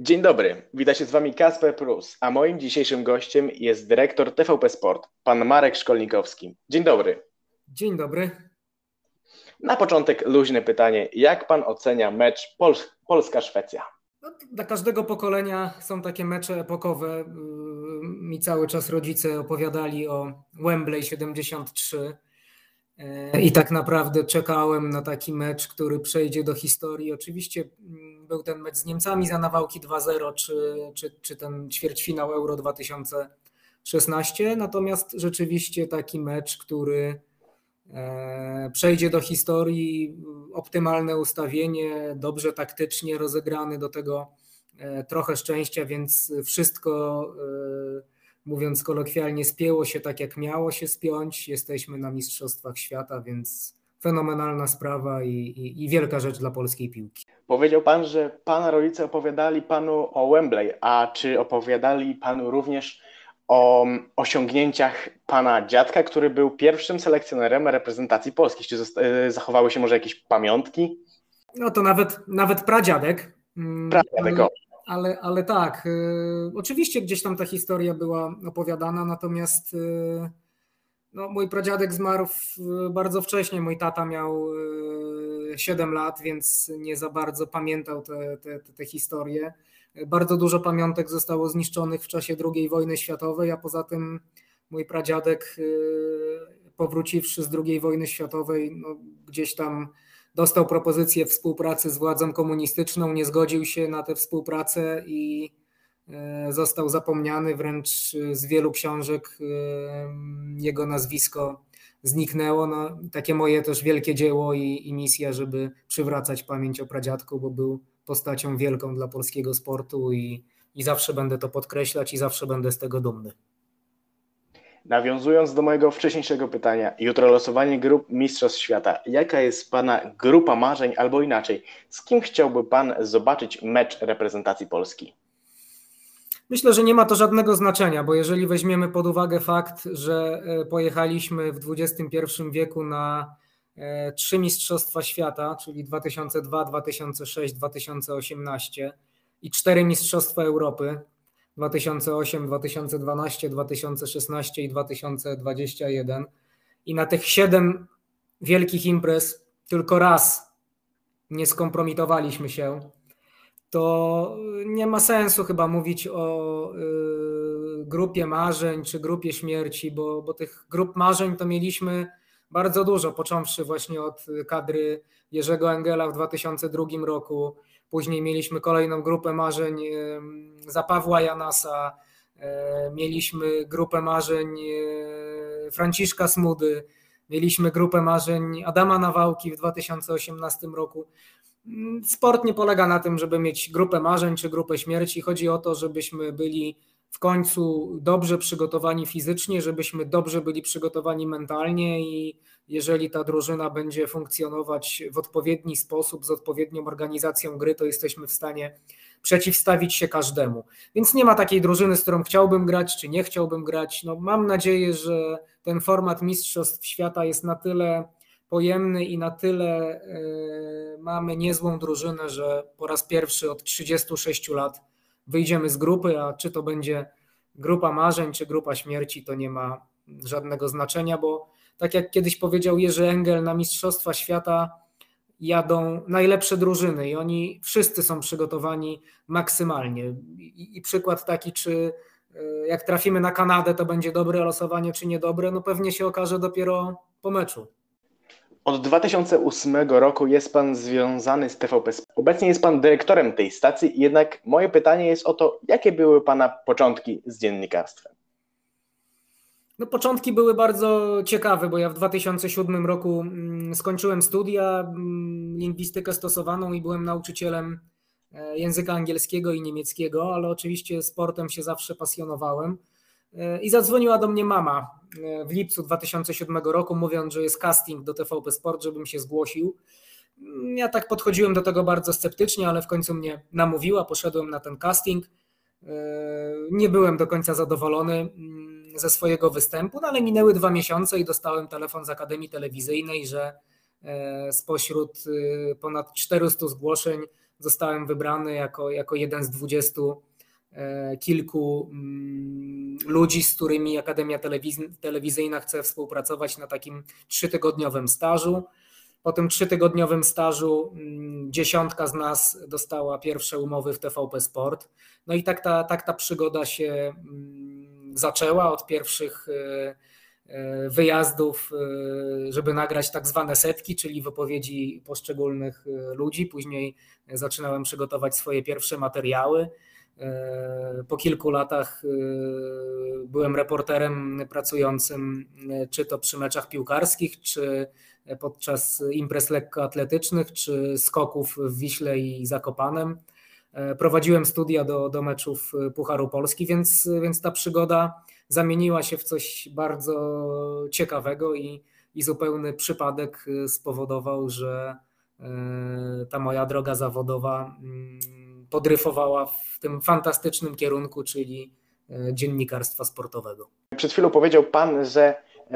Dzień dobry, witam się z Wami Kasper Prus, a moim dzisiejszym gościem jest dyrektor TVP Sport, pan Marek Szkolnikowski. Dzień dobry. Dzień dobry. Na początek luźne pytanie, jak pan ocenia mecz Pol Polska-Szwecja? No, dla każdego pokolenia są takie mecze epokowe. Mi cały czas rodzice opowiadali o Wembley 73 E, I tak naprawdę czekałem na taki mecz, który przejdzie do historii. Oczywiście mm, był ten mecz z Niemcami za nawałki 2-0, czy, czy, czy ten ćwierćfinał Euro 2016. Natomiast rzeczywiście taki mecz, który e, przejdzie do historii, optymalne ustawienie, dobrze taktycznie rozegrany, do tego e, trochę szczęścia, więc wszystko mówiąc kolokwialnie, spięło się tak, jak miało się spiąć. Jesteśmy na Mistrzostwach Świata, więc fenomenalna sprawa i, i, i, wielka rzecz dla polskiej piłki. Powiedział Pan, że Pana rodzice opowiadali Panu o Wembley, a czy opowiadali Panu również o osiągnięciach Pana dziadka, który był pierwszym selekcjonerem reprezentacji polskiej? Czy e, zachowały się może jakieś pamiątki? No to nawet, nawet pradziadek. Mm, pradziadek, ale, ale tak, y, oczywiście gdzieś tam ta historia była opowiadana, natomiast y, no, mój pradziadek zmarł bardzo wcześnie. Mój tata miał 7 y, lat, więc nie za bardzo pamiętał te, te, te, historie. Bardzo dużo pamiątek zostało zniszczonych w czasie II wojny światowej, a poza tym mój pradziadek, powróciwszy z II wojny światowej, no, gdzieś tam dostał propozycję współpracy z władzą komunistyczną, nie zgodził się na tę współpracę i e, został zapomniany, wręcz z wielu książek e, jego nazwisko zniknęło. No, takie moje też wielkie dzieło i, i misja, żeby przywracać pamięć o pradziadku, bo był postacią wielką dla polskiego sportu i, i zawsze będę to podkreślać i zawsze będę z tego dumny. Nawiązując do mojego wcześniejszego pytania, jutro losowanie grup Mistrzostw Świata. Jaka jest Pana grupa marzeń, albo inaczej, z kim chciałby Pan zobaczyć mecz reprezentacji Polski? Myślę, że nie ma to żadnego znaczenia, bo jeżeli weźmiemy pod uwagę fakt, że e, pojechaliśmy w XXI wieku na e, trzy Mistrzostwa Świata, czyli 2002, 2006, 2018 i cztery Mistrzostwa Europy, 2008, 2012, 2016 i 2021. I na tych siedem wielkich imprez tylko raz nie skompromitowaliśmy się, to nie ma sensu chyba mówić o y, grupie marzeń czy grupie śmierci, bo, bo tych grup marzeń to mieliśmy bardzo dużo, począwszy właśnie od kadry Jerzego Engela w 2002 roku, Później mieliśmy kolejną grupę marzeń za Pawła Janasa, e, mieliśmy grupę marzeń Franciszka Smudy, mieliśmy grupę marzeń Adama Nawałki w 2018 roku. Sport nie polega na tym, żeby mieć grupę marzeń czy grupę śmierci. Chodzi o to, żebyśmy byli w końcu dobrze przygotowani fizycznie, żebyśmy dobrze byli przygotowani mentalnie i jeżeli ta drużyna będzie funkcjonować w odpowiedni sposób, z odpowiednią organizacją gry, to jesteśmy w stanie przeciwstawić się każdemu. Więc nie ma takiej drużyny, z którą chciałbym grać, czy nie chciałbym grać. No, mam nadzieję, że ten format Mistrzostw Świata jest na tyle pojemny i na tyle y, mamy niezłą drużynę, że po raz pierwszy od 36 lat wyjdziemy z grupy, a czy to będzie grupa marzeń, czy grupa śmierci, to nie ma żadnego znaczenia, bo tak jak kiedyś powiedział Jerzy Engel, na Mistrzostwa Świata jadą najlepsze drużyny i oni wszyscy są przygotowani maksymalnie. I, i przykład taki, czy e, jak trafimy na Kanadę, to będzie dobre losowanie, czy niedobre, no pewnie się okaże dopiero po meczu. Od 2008 roku jest Pan związany z TVP. Obecnie jest Pan dyrektorem tej stacji, jednak moje pytanie jest o to, jakie były Pana początki z dziennikarstwem? No, początki były bardzo ciekawe, bo ja w 2007 roku mm, skończyłem studia, mm, lingwistykę stosowaną i byłem nauczycielem e, języka angielskiego i niemieckiego, ale oczywiście sportem się zawsze pasjonowałem. E, I zadzwoniła do mnie mama e, w lipcu 2007 roku, mówiąc, że jest casting do TVP Sport, żebym się zgłosił. Ja tak podchodziłem do tego bardzo sceptycznie, ale w końcu mnie namówiła, poszedłem na ten casting. Nie byłem do końca zadowolony mm, ze swojego występu, no ale minęły dwa miesiące i dostałem telefon z Akademii Telewizyjnej, że e, spośród e, ponad 400 zgłoszeń zostałem wybrany jako, jako jeden z dwudziestu e, kilku mm, ludzi, z którymi Akademia Telewizyjna chce współpracować na takim trzytygodniowym stażu. Po tym trzytygodniowym stażu mm, dziesiątka z nas dostała pierwsze umowy w TVP Sport. No i tak ta, tak ta przygoda się mm, zaczęła od pierwszych e, e, wyjazdów, e, żeby nagrać tak zwane setki, czyli wypowiedzi poszczególnych ludzi. Później zaczynałem przygotować swoje pierwsze materiały. Po kilku latach byłem reporterem pracującym czy to przy meczach piłkarskich, czy podczas imprez lekkoatletycznych czy skoków w Wiśle i Zakopanem. E, prowadziłem studia do, do meczów Pucharu Polski, więc, więc ta przygoda zamieniła się w coś bardzo ciekawego i, i zupełny przypadek spowodował, że e, ta moja droga zawodowa mm, podryfowała w tym fantastycznym kierunku, czyli e, dziennikarstwa sportowego. Przed chwilą powiedział Pan, że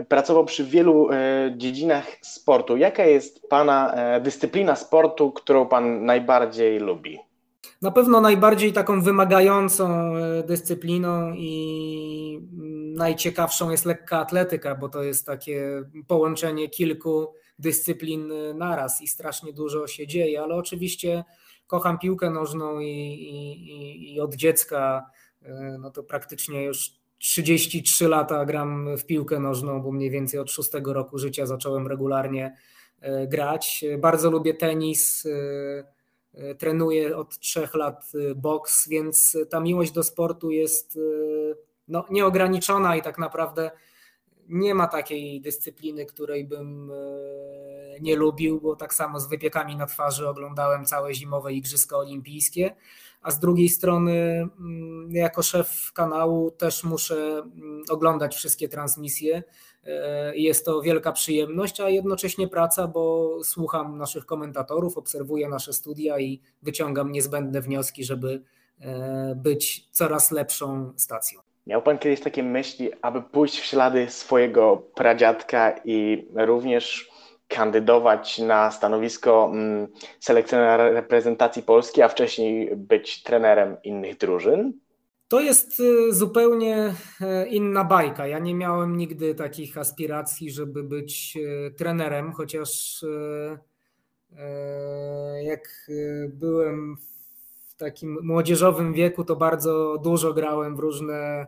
pracował przy wielu e, dziedzinach sportu. Jaka jest Pana e, dyscyplina sportu, którą Pan najbardziej lubi? Na pewno najbardziej taką wymagającą dyscypliną i najciekawszą jest lekka atletyka, bo to jest takie połączenie kilku dyscyplin naraz i strasznie dużo się dzieje, ale oczywiście kocham piłkę nożną i, i, i od dziecka no to praktycznie już 33 lata gram w piłkę nożną, bo mniej więcej od szóstego roku życia zacząłem regularnie e, grać. Bardzo lubię tenis, e, e, trenuję od trzech lat boks, więc ta miłość do sportu jest no, nieograniczona i tak naprawdę nie ma takiej dyscypliny, której bym nie lubił, bo tak samo z wypiekami na twarzy oglądałem całe zimowe Igrzyska Olimpijskie a z drugiej strony mm, jako szef kanału też muszę mm, oglądać wszystkie transmisje. E, jest to wielka przyjemność, a jednocześnie praca, bo słucham naszych komentatorów, obserwuję nasze studia i wyciągam niezbędne wnioski, żeby e, być coraz lepszą stacją. Miał Pan kiedyś takie myśli, aby pójść w ślady swojego pradziadka i również kandydować na stanowisko mm, selekcjonera reprezentacji Polski, a wcześniej być trenerem innych drużyn? To jest y, zupełnie e, inna bajka. Ja nie miałem nigdy takich aspiracji, żeby być e, trenerem, chociaż e, jak byłem w takim młodzieżowym wieku, to bardzo dużo grałem w różne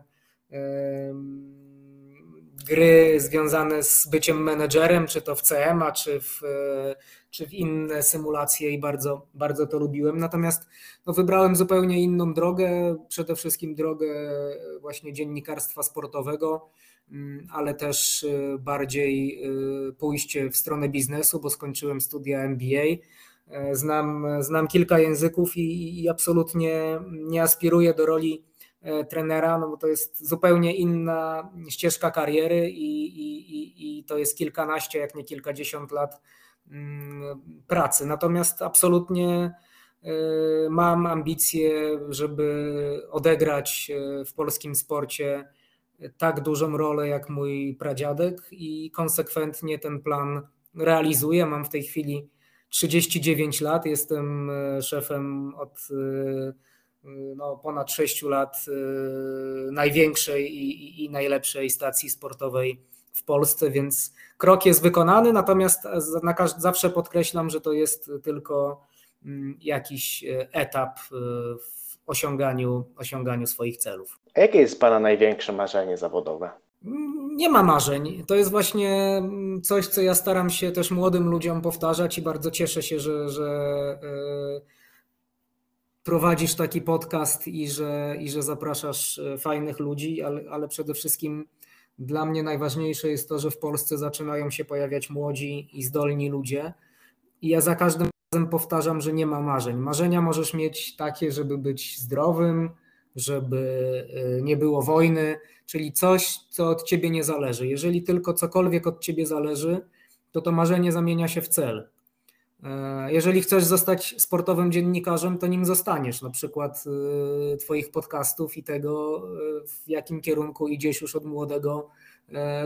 gry związane z byciem menedżerem, czy to w CMA, czy w, czy w inne symulacje i bardzo, bardzo to lubiłem. Natomiast no, wybrałem zupełnie inną drogę, przede wszystkim drogę właśnie dziennikarstwa sportowego, mm, ale też y, bardziej pójście w stronę biznesu, bo skończyłem studia MBA. E, znam, znam kilka języków i, i absolutnie nie aspiruję do roli E, trenera, no bo to jest zupełnie inna ścieżka kariery i, i, i to jest kilkanaście, jak nie kilkadziesiąt lat mm, pracy. Natomiast absolutnie e, mam ambicje, żeby odegrać w polskim sporcie tak dużą rolę jak mój pradziadek i konsekwentnie ten plan realizuję. Mam w tej chwili 39 lat, jestem szefem od no, ponad 6 lat największej i, i, najlepszej stacji sportowej w Polsce, więc krok jest wykonany, natomiast na zawsze podkreślam, że to jest tylko mm, jakiś etap w osiąganiu, osiąganiu swoich celów. A jakie jest Pana największe marzenie zawodowe? Nie ma marzeń. To jest właśnie mm, coś, co ja staram się też młodym ludziom powtarzać i bardzo cieszę się, że, że prowadzisz taki podcast i że, i że zapraszasz e, fajnych ludzi, ale, ale przede wszystkim dla mnie najważniejsze jest to, że w Polsce zaczynają się pojawiać młodzi i zdolni ludzie. I ja za każdym razem powtarzam, że nie ma marzeń. Marzenia możesz mieć takie, żeby być zdrowym, żeby e, nie było wojny, czyli coś, co od ciebie nie zależy. Jeżeli tylko cokolwiek od ciebie zależy, to to marzenie zamienia się w cel. E, jeżeli chcesz zostać sportowym dziennikarzem, to nim zostaniesz. Na przykład e, Twoich podcastów i tego, e, w jakim kierunku idziesz już od młodego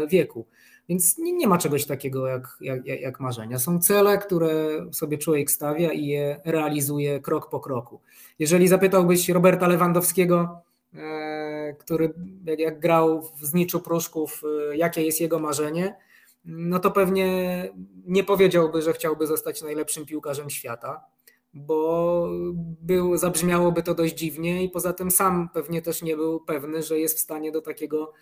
wieku. Więc nie, nie ma czegoś takiego jak, jak, jak marzenia. Są cele, które sobie człowiek stawia i je realizuje krok po kroku. Jeżeli zapytałbyś Roberta Lewandowskiego, e, który jak, grał w Zniczu Pruszków, e, jakie jest jego marzenie, no to pewnie nie powiedziałby, że chciałby zostać najlepszym piłkarzem świata, bo był, zabrzmiałoby to dość dziwnie i poza tym sam pewnie też nie był pewny, że jest w stanie do takiego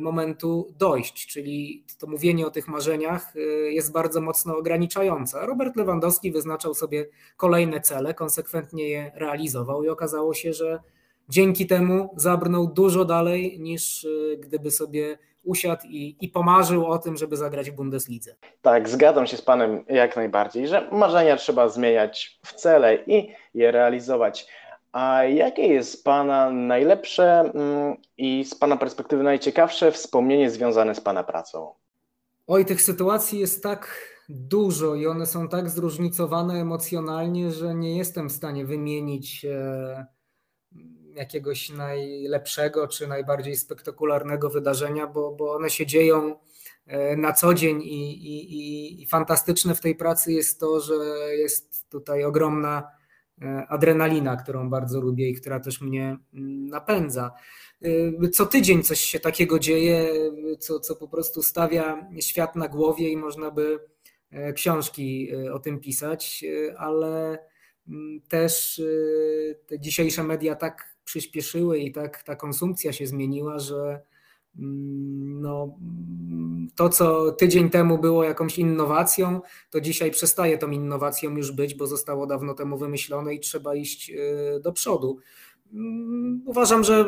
momentu dojść, czyli to mówienie o tych marzeniach e, jest bardzo mocno ograniczające. Robert Lewandowski wyznaczał sobie kolejne cele, konsekwentnie je realizował i okazało się, że dzięki temu zabrnął dużo dalej niż e, gdyby sobie usiadł i, i pomarzył o tym, żeby zagrać w Bundeslidze. Tak, zgadzam się z Panem jak najbardziej, że marzenia trzeba zmieniać w cele i je realizować. A jakie jest Pana najlepsze mm, i z Pana perspektywy najciekawsze wspomnienie związane z Pana pracą? Oj, tych sytuacji jest tak dużo i one są tak zróżnicowane emocjonalnie, że nie jestem w stanie wymienić e, jakiegoś najlepszego czy najbardziej spektakularnego wydarzenia, bo, bo one się dzieją e, na co dzień i, i, i, fantastyczne w tej pracy jest to, że jest tutaj ogromna adrenalina, którą bardzo lubię i która też mnie mm, napędza. E, co tydzień coś się takiego dzieje, co, co po prostu stawia świat na głowie i można by e, książki o tym pisać, ale mm, też te dzisiejsze media tak przyspieszyły i tak ta konsumpcja się zmieniła, że no, to, co tydzień temu było jakąś innowacją, to dzisiaj przestaje tą innowacją już być, bo zostało dawno temu wymyślone i trzeba iść y, do przodu. Mm, uważam, że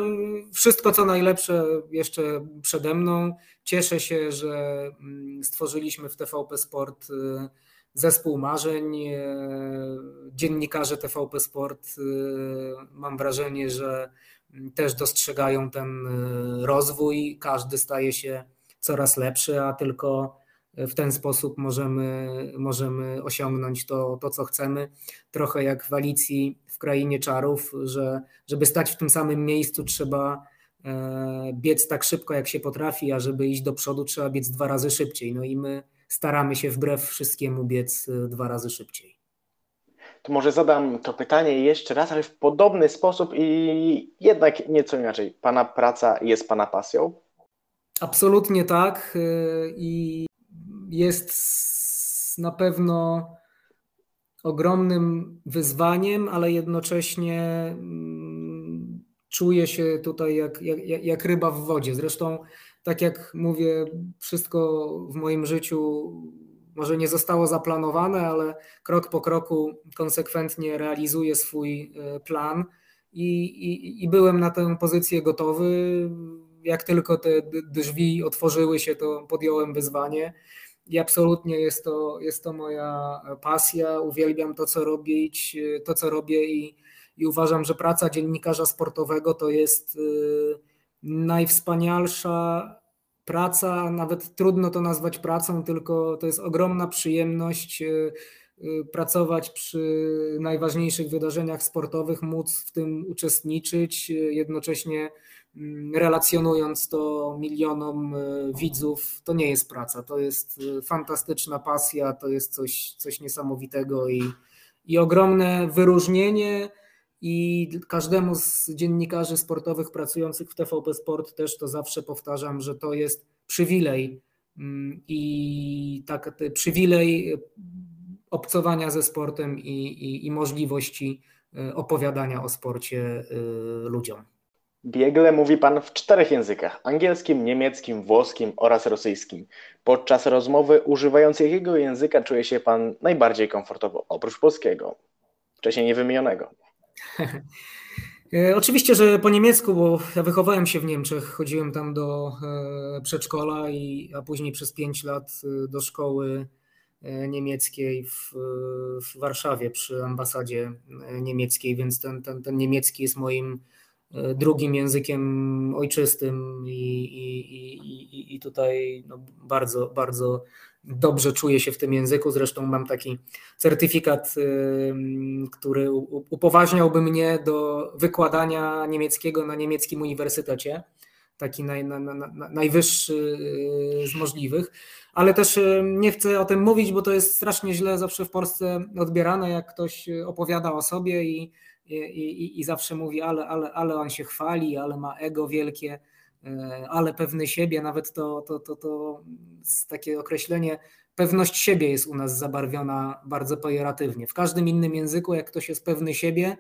wszystko co najlepsze jeszcze przede mną. Cieszę się, że mm, stworzyliśmy w TVP Sport y, zespół marzeń. Y, dziennikarze TVP Sport, mam wrażenie, że też dostrzegają ten y, rozwój. Każdy staje się coraz lepszy, a tylko w ten sposób możemy, możemy osiągnąć to, to, co chcemy. Trochę jak w Alicji w Krainie Czarów, że żeby stać w tym samym miejscu trzeba e, biec tak szybko, jak się potrafi, a żeby iść do przodu trzeba biec dwa razy szybciej. No i my staramy się wbrew wszystkiemu biec e, dwa razy szybciej to może zadam to pytanie jeszcze raz, ale w podobny sposób i jednak nieco inaczej. Pana praca jest Pana pasją? Absolutnie tak. Y, I jest na pewno ogromnym wyzwaniem, ale jednocześnie mm, czuję się tutaj jak, jak, jak ryba w wodzie. Zresztą, tak jak mówię, wszystko w moim życiu może nie zostało zaplanowane, ale krok po kroku konsekwentnie realizuje swój e, plan i, i, i byłem na tę pozycję gotowy. Jak tylko te drzwi otworzyły się, to podjąłem wyzwanie. I absolutnie jest to, jest to moja pasja. Uwielbiam to, co robić, to, co robię i, i uważam, że praca dziennikarza sportowego to jest e, najwspanialsza praca, nawet trudno to nazwać pracą, tylko to jest ogromna przyjemność y, y, pracować przy najważniejszych wydarzeniach sportowych, móc w tym uczestniczyć, y, jednocześnie mm, relacjonując to milionom widzów. To nie jest praca, to jest fantastyczna pasja, to jest coś, coś niesamowitego i, i ogromne wyróżnienie. I każdemu z dziennikarzy sportowych pracujących w TVP Sport też to zawsze powtarzam, że to jest przywilej mm, i tak przywilej obcowania ze sportem i, i, i możliwości e, opowiadania o sporcie e, ludziom. Biegle mówi Pan w czterech językach: angielskim, niemieckim, włoskim oraz rosyjskim. Podczas rozmowy używając jakiego języka czuje się Pan najbardziej komfortowo, oprócz polskiego, wcześniej niewymienionego? E, oczywiście, że po niemiecku, bo ja wychowałem się w Niemczech, chodziłem tam do e, przedszkola, i, a później przez pięć lat e, do szkoły niemieckiej w, w Warszawie przy ambasadzie niemieckiej, więc ten, ten, ten niemiecki jest moim drugim językiem ojczystym i, i, i, i tutaj no bardzo, bardzo dobrze czuję się w tym języku. Zresztą mam taki certyfikat, który upoważniałby mnie do wykładania niemieckiego na niemieckim uniwersytecie. taki naj, na, na, na, najwyższy z możliwych. Ale też nie chcę o tym mówić, bo to jest strasznie źle zawsze w Polsce odbierane, jak ktoś opowiada o sobie i, i, i, i zawsze mówi, ale, ale, ale on się chwali, ale ma ego wielkie ale pewny siebie, nawet to, to, to, to takie określenie pewność siebie jest u nas zabarwiona bardzo pejoratywnie. W każdym innym języku, jak ktoś jest pewny siebie,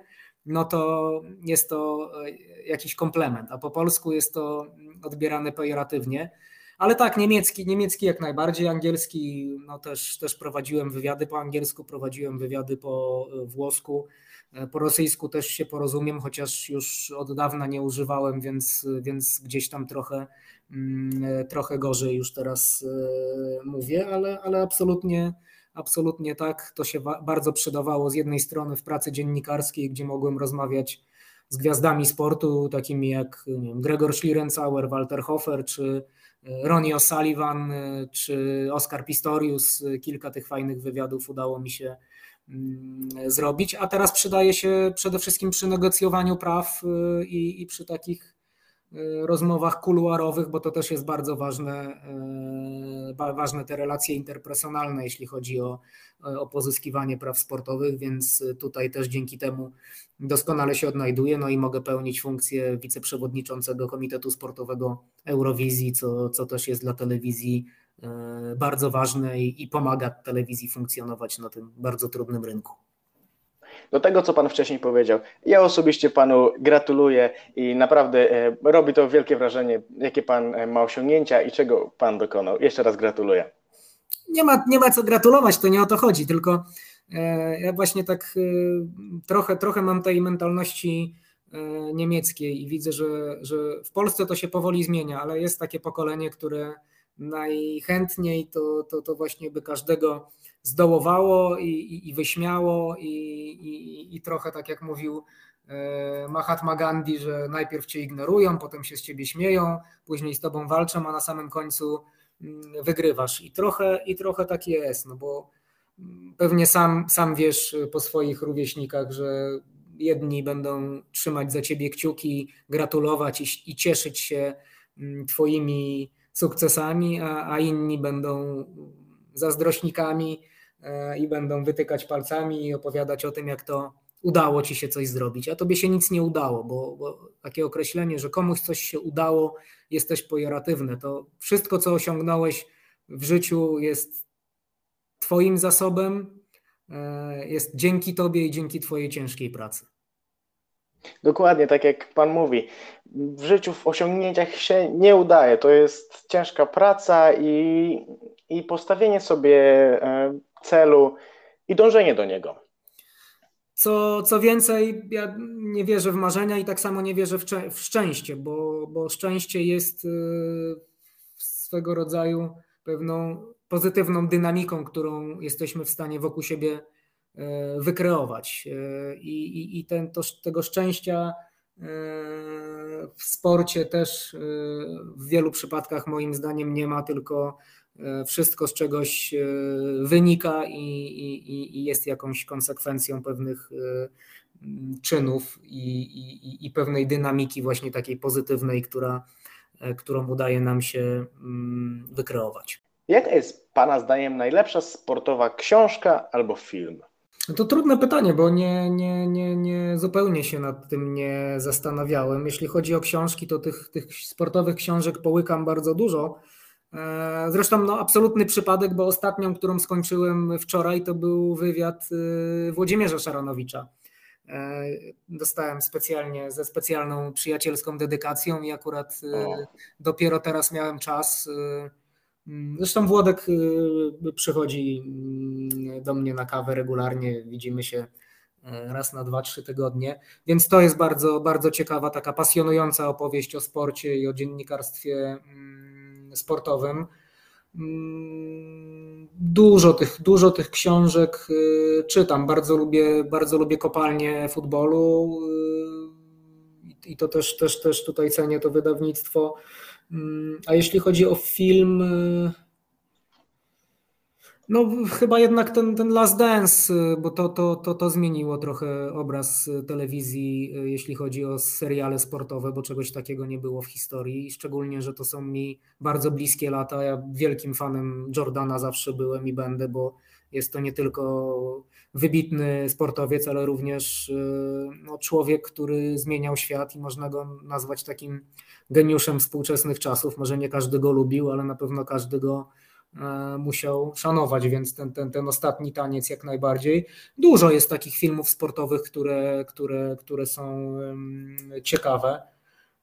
no to jest to e, jakiś komplement, a po polsku jest to odbierane pejoratywnie. Ale tak, niemiecki, niemiecki jak najbardziej, angielski, no też, też prowadziłem wywiady po angielsku, prowadziłem wywiady po e, włosku, e, po rosyjsku też się porozumiem, chociaż już od dawna nie używałem, więc, więc gdzieś tam trochę Mm, e, trochę gorzej już teraz e, mówię, ale, ale absolutnie, absolutnie tak. To się bardzo przydawało z jednej strony w pracy dziennikarskiej, gdzie mogłem rozmawiać z gwiazdami sportu, takimi jak wiem, Gregor Schlierenzauer, Walter Hofer, czy e, Ronnie O'Sullivan, czy Oscar Pistorius. Kilka tych fajnych wywiadów udało mi się zrobić, a teraz przydaje się przede wszystkim przy negocjowaniu praw i, i przy takich Y, rozmowach kuluarowych, bo to też jest bardzo ważne, y, ważne te relacje interpersonalne, jeśli chodzi o, o pozyskiwanie praw sportowych, więc tutaj też dzięki temu doskonale się odnajduję, no i mogę pełnić funkcję wiceprzewodniczącego Komitetu Sportowego Eurowizji, co, co też jest dla telewizji y, bardzo ważne i, i pomaga telewizji funkcjonować na tym bardzo trudnym rynku do tego, co Pan wcześniej powiedział. Ja osobiście Panu gratuluję i naprawdę e, robi to wielkie wrażenie, jakie Pan e, ma osiągnięcia i czego Pan dokonał. Jeszcze raz gratuluję. Nie ma, nie ma co gratulować, to nie o to chodzi, tylko e, ja właśnie tak trochę, trochę mam tej mentalności niemieckiej i widzę, że, że w Polsce to się powoli zmienia, ale jest takie pokolenie, które najchętniej to, to, to właśnie by każdego zdołowało i, i, i wyśmiało i, i, i trochę tak jak mówił e, Mahatma Gandhi, że najpierw cię ignorują, potem się z ciebie śmieją, później z tobą walczą, a na samym końcu mm, wygrywasz. I trochę, i trochę tak jest, no bo mm, pewnie sam, sam wiesz po swoich rówieśnikach, że jedni będą trzymać za ciebie kciuki, gratulować i, i cieszyć się mm, twoimi sukcesami, a, a inni będą zazdrośnikami e, i będą wytykać palcami i opowiadać o tym, jak to udało ci się coś zrobić, a tobie się nic nie udało, bo, bo takie określenie, że komuś coś się udało, jest też. To wszystko, co osiągnąłeś w życiu, jest twoim zasobem, e, jest dzięki tobie i dzięki twojej ciężkiej pracy. Dokładnie, tak jak Pan mówi, w życiu, w osiągnięciach się nie udaje. To jest ciężka praca i, i postawienie sobie e, celu i dążenie do niego. Co, co więcej, ja nie wierzę w marzenia i tak samo nie wierzę w, w szczęście, bo, bo szczęście jest e, swego rodzaju pewną pozytywną dynamiką, którą jesteśmy w stanie wokół siebie wykreować. E, I, i, i ten, to, tego szczęścia e, w sporcie też w wielu przypadkach moim zdaniem nie ma, tylko wszystko z czegoś wynika i, i, i jest jakąś konsekwencją pewnych czynów i, i, pewnej dynamiki właśnie takiej pozytywnej, która, którą udaje nam się wykreować. Jaka jest Pana zdaniem najlepsza sportowa książka albo film? No to trudne pytanie, bo nie, nie, nie, nie zupełnie się nad tym nie zastanawiałem. Jeśli chodzi o książki, to tych, tych sportowych książek połykam bardzo dużo. E, zresztą no, absolutny przypadek, bo ostatnią, którą skończyłem wczoraj, to był wywiad y, Włodzimierza Szaranowicza. E, dostałem specjalnie ze specjalną przyjacielską dedykacją i akurat o. dopiero teraz miałem czas Mm, zresztą Włodek przychodzi do mnie na kawę regularnie, widzimy się e, raz na dwa, trzy tygodnie, więc to jest bardzo, bardzo ciekawa, taka pasjonująca opowieść o sporcie i o dziennikarstwie mm, sportowym. Dużo tych, dużo tych książek y, czytam, bardzo lubię, bardzo lubię kopalnię futbolu y, i to też, też, też tutaj cenię to wydawnictwo. Mm, a jeśli chodzi o film, No chyba jednak ten, ten Last Dance, y, bo to, to, to, to zmieniło trochę obraz y, telewizji, y, jeśli chodzi o seriale sportowe, bo czegoś takiego nie było w historii. Szczególnie, że to są mi bardzo bliskie lata. Ja wielkim fanem Jordana zawsze byłem i będę, bo jest to nie tylko wybitny sportowiec, ale również no, człowiek, który zmieniał świat i można go nazwać takim geniuszem współczesnych czasów. Może nie każdy go lubił, ale na pewno każdy go musiał szanować, więc ten, ten, ten ostatni taniec jak najbardziej. Dużo jest takich filmów sportowych, które, które, które są ciekawe.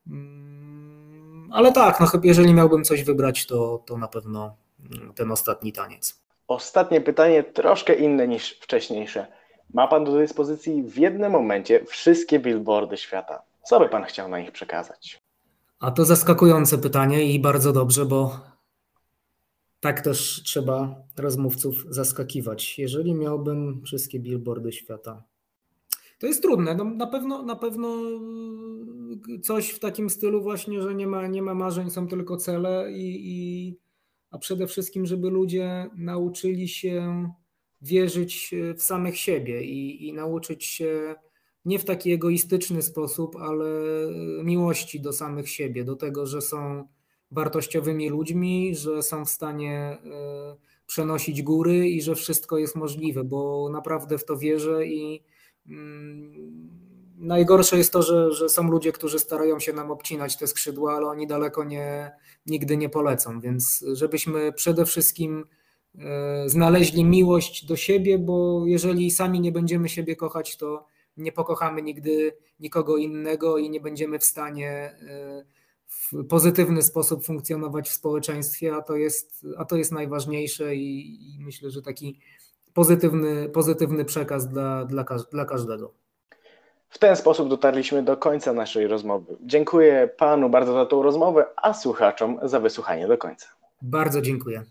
Mm, ale tak, no chyba jeżeli miałbym coś wybrać, to, to na pewno mm, ten ostatni taniec. Ostatnie pytanie, troszkę inne niż wcześniejsze. Ma Pan do dyspozycji w jednym momencie wszystkie billboardy świata. Co by Pan chciał na nich przekazać? A to zaskakujące pytanie i bardzo dobrze, bo tak też trzeba rozmówców zaskakiwać. Jeżeli miałbym wszystkie billboardy świata, to jest trudne. No, na, pewno, na pewno coś w takim stylu właśnie, że nie ma, nie ma marzeń, są tylko cele i, i a przede wszystkim, żeby ludzie nauczyli się wierzyć w samych siebie i, i nauczyć się nie w taki egoistyczny sposób, ale miłości do samych siebie, do tego, że są wartościowymi ludźmi, że są w stanie e, przenosić góry i że wszystko jest możliwe, bo naprawdę w to wierzę i mm, najgorsze jest to, że, że są ludzie, którzy starają się nam obcinać te skrzydła, ale oni daleko nie, nigdy nie polecą, więc żebyśmy przede wszystkim e, znaleźli miłość do siebie, bo jeżeli sami nie będziemy siebie kochać, to nie pokochamy nigdy nikogo innego i nie będziemy w stanie e, w pozytywny sposób funkcjonować w społeczeństwie, a to jest, a to jest najważniejsze i, i myślę, że taki pozytywny, pozytywny przekaz dla, dla, dla każdego. W ten sposób dotarliśmy do końca naszej rozmowy. Dziękuję Panu bardzo za tą rozmowę, a słuchaczom za wysłuchanie do końca. Bardzo dziękuję.